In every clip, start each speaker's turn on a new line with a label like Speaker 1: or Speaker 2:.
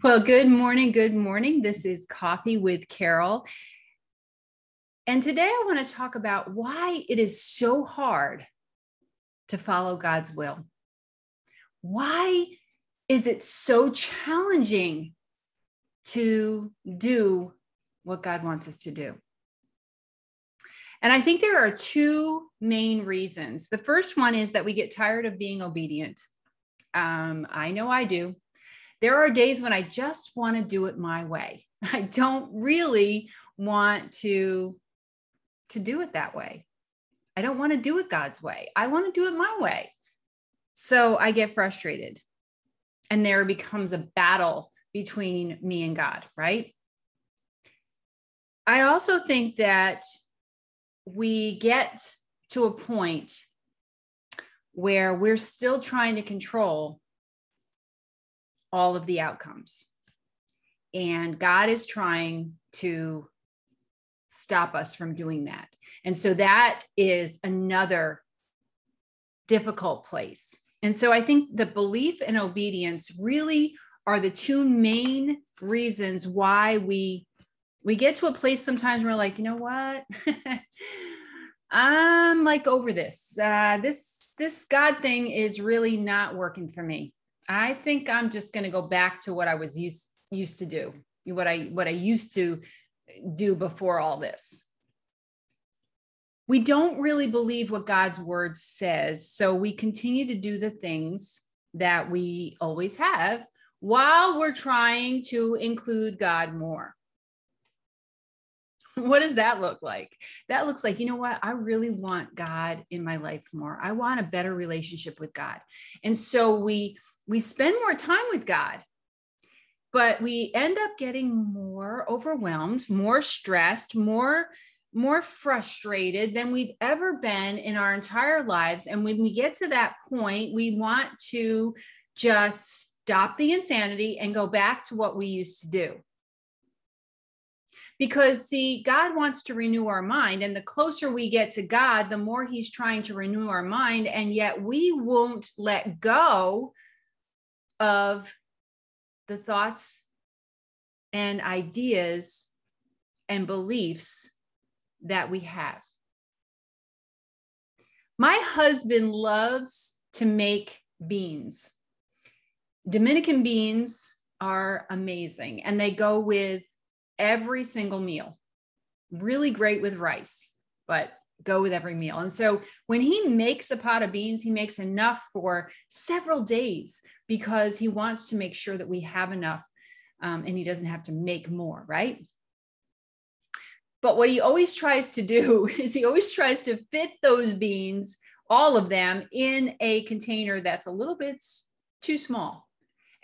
Speaker 1: Well, good morning. Good morning. This is Coffee with Carol. And today I want to talk about why it is so hard to follow God's will. Why is it so challenging to do what God wants us to do? And I think there are two main reasons. The first one is that we get tired of being obedient. Um, I know I do. There are days when I just want to do it my way. I don't really want to to do it that way. I don't want to do it God's way. I want to do it my way. So I get frustrated. And there becomes a battle between me and God, right? I also think that we get to a point where we're still trying to control all of the outcomes. And God is trying to stop us from doing that. And so that is another difficult place. And so I think the belief and obedience really are the two main reasons why we we get to a place sometimes where we're like, you know what? I'm like over this. Uh, this this God thing is really not working for me. I think I'm just going to go back to what I was used used to do, what I what I used to do before all this. We don't really believe what God's word says, so we continue to do the things that we always have while we're trying to include God more. What does that look like? That looks like, you know what? I really want God in my life more. I want a better relationship with God. And so we we spend more time with God, but we end up getting more overwhelmed, more stressed, more more frustrated than we've ever been in our entire lives. And when we get to that point, we want to just stop the insanity and go back to what we used to do. Because, see, God wants to renew our mind. And the closer we get to God, the more He's trying to renew our mind. And yet we won't let go of the thoughts and ideas and beliefs that we have. My husband loves to make beans. Dominican beans are amazing and they go with every single meal. Really great with rice, but go with every meal. And so when he makes a pot of beans, he makes enough for several days because he wants to make sure that we have enough um, and he doesn't have to make more, right? But what he always tries to do is he always tries to fit those beans, all of them, in a container that's a little bit too small.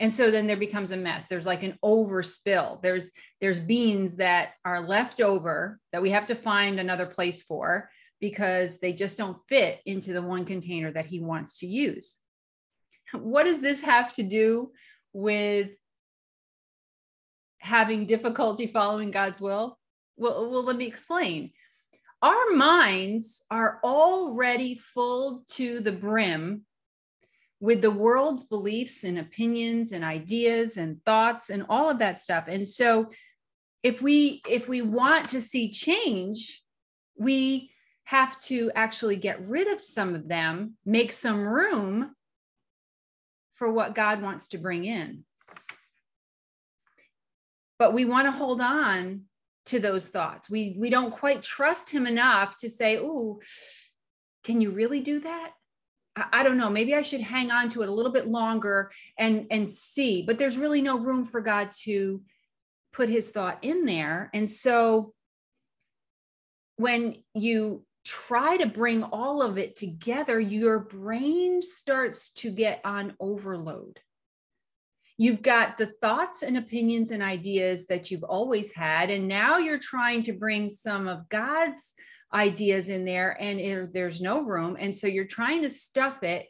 Speaker 1: And so then there becomes a mess. There's like an overspill. There's there's beans that are left over that we have to find another place for because they just don't fit into the one container that he wants to use. What does this have to do with having difficulty following God's will? Well, well, let me explain. Our minds are already full to the brim with the world's beliefs and opinions and ideas and thoughts and all of that stuff. And so if we if we want to see change, we have to actually get rid of some of them, make some room for what God wants to bring in. But we want to hold on to those thoughts. We we don't quite trust him enough to say, "Oh, can you really do that?" I, I don't know. Maybe I should hang on to it a little bit longer and and see. But there's really no room for God to put his thought in there. And so when you try to bring all of it together, your brain starts to get on overload. You've got the thoughts and opinions and ideas that you've always had, and now you're trying to bring some of God's ideas in there, and it, there's no room. And so you're trying to stuff it.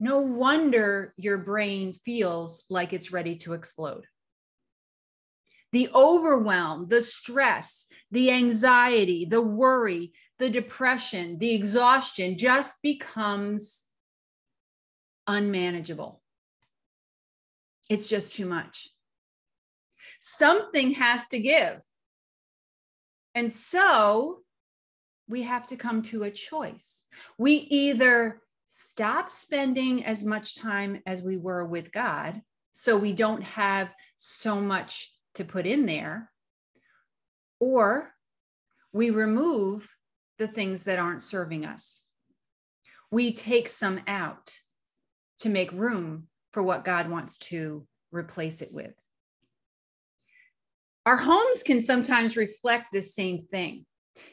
Speaker 1: No wonder your brain feels like it's ready to explode the overwhelm, the stress, the anxiety, the worry, the depression, the exhaustion just becomes unmanageable. It's just too much. Something has to give. And so we have to come to a choice. We either stop spending as much time as we were with God, so we don't have so much to put in there, or we remove the things that aren't serving us. We take some out to make room for what God wants to replace it with. Our homes can sometimes reflect this same thing.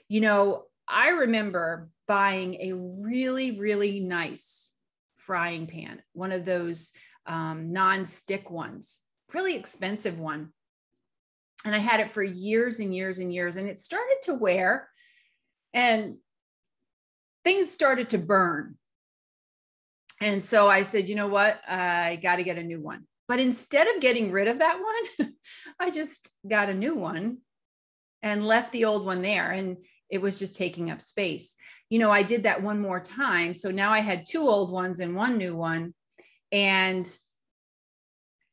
Speaker 1: You know, I remember buying a really, really nice frying pan, one of those um, non-stick ones, really expensive one. And I had it for years and years and years, and it started to wear and things started to burn. And so I said, you know what? I got to get a new one. But instead of getting rid of that one, I just got a new one and left the old one there. And it was just taking up space. You know, I did that one more time. So now I had two old ones and one new one. And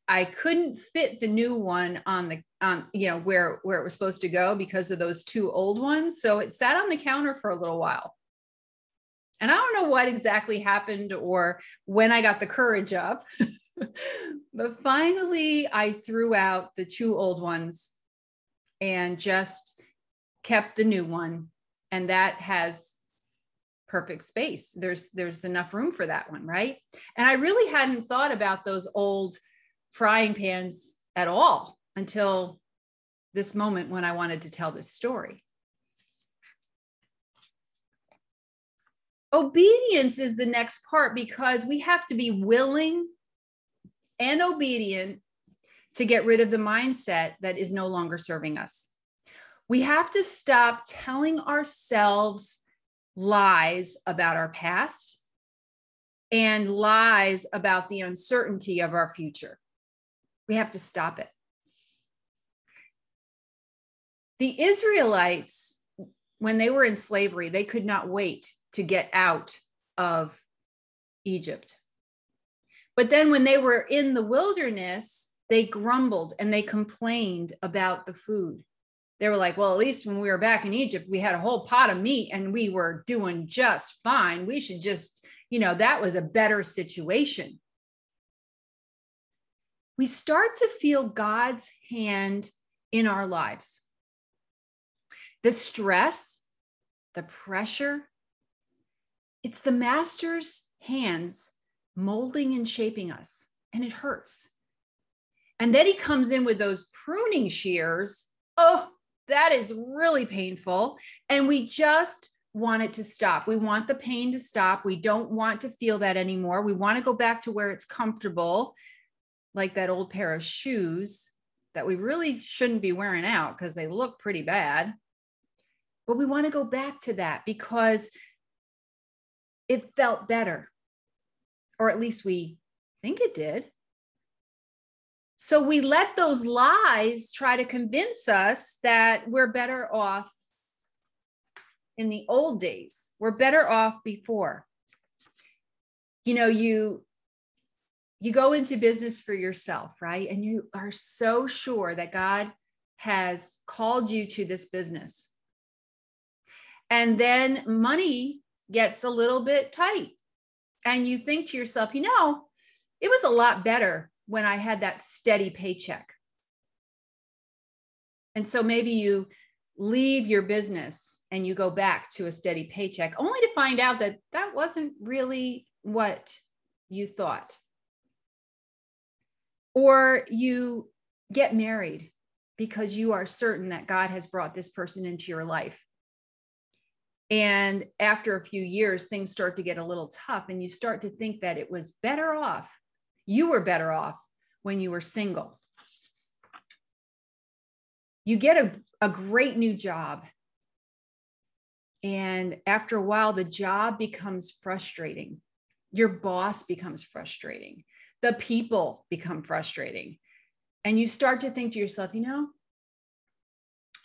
Speaker 1: I couldn't fit the new one on the um, you know, where where it was supposed to go because of those two old ones. So it sat on the counter for a little while. And I don't know what exactly happened or when I got the courage up. but finally I threw out the two old ones and just kept the new one and that has perfect space there's there's enough room for that one right and i really hadn't thought about those old frying pans at all until this moment when i wanted to tell this story obedience is the next part because we have to be willing and obedient to get rid of the mindset that is no longer serving us we have to stop telling ourselves lies about our past and lies about the uncertainty of our future. We have to stop it. The Israelites, when they were in slavery, they could not wait to get out of Egypt. But then when they were in the wilderness, they grumbled and they complained about the food they were like, well, at least when we were back in Egypt, we had a whole pot of meat and we were doing just fine. We should just, you know, that was a better situation. We start to feel God's hand in our lives. The stress, the pressure, it's the master's hands molding and shaping us, and it hurts. And then he comes in with those pruning shears. Oh, that is really painful. And we just want it to stop. We want the pain to stop. We don't want to feel that anymore. We want to go back to where it's comfortable, like that old pair of shoes that we really shouldn't be wearing out because they look pretty bad. But we want to go back to that because it felt better, or at least we think it did. So we let those lies try to convince us that we're better off in the old days. We're better off before. You know, you you go into business for yourself, right? And you are so sure that God has called you to this business. And then money gets a little bit tight. And you think to yourself, you know, it was a lot better when I had that steady paycheck. And so maybe you leave your business and you go back to a steady paycheck only to find out that that wasn't really what you thought. Or you get married because you are certain that God has brought this person into your life. And after a few years, things start to get a little tough, and you start to think that it was better off you were better off when you were single. You get a, a great new job. And after a while, the job becomes frustrating. Your boss becomes frustrating. The people become frustrating. And you start to think to yourself, you know,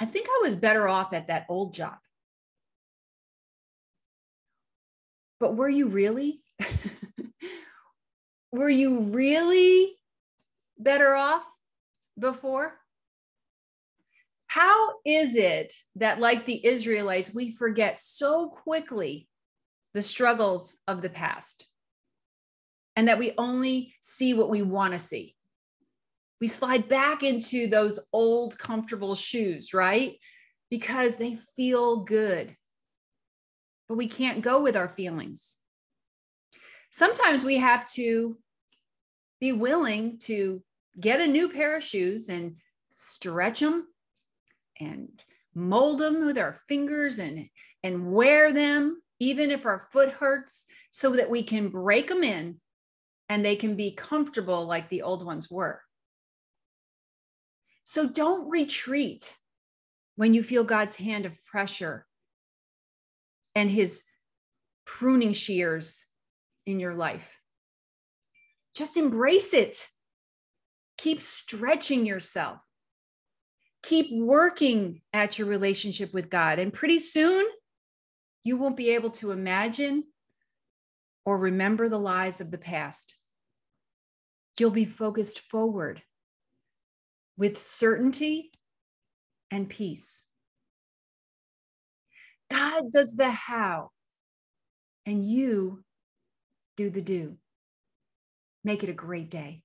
Speaker 1: I think I was better off at that old job. But were you really? were you really better off before? How is it that, like the Israelites, we forget so quickly the struggles of the past and that we only see what we want to see? We slide back into those old, comfortable shoes, right? Because they feel good. But we can't go with our feelings. Sometimes we have to be willing to get a new pair of shoes and stretch them and mold them with our fingers and and wear them even if our foot hurts so that we can break them in and they can be comfortable like the old ones were so don't retreat when you feel God's hand of pressure and his pruning shears in your life. Just embrace it. Keep stretching yourself keep working at your relationship with God. And pretty soon, you won't be able to imagine or remember the lies of the past. You'll be focused forward with certainty and peace. God does the how, and you do the do. Make it a great day.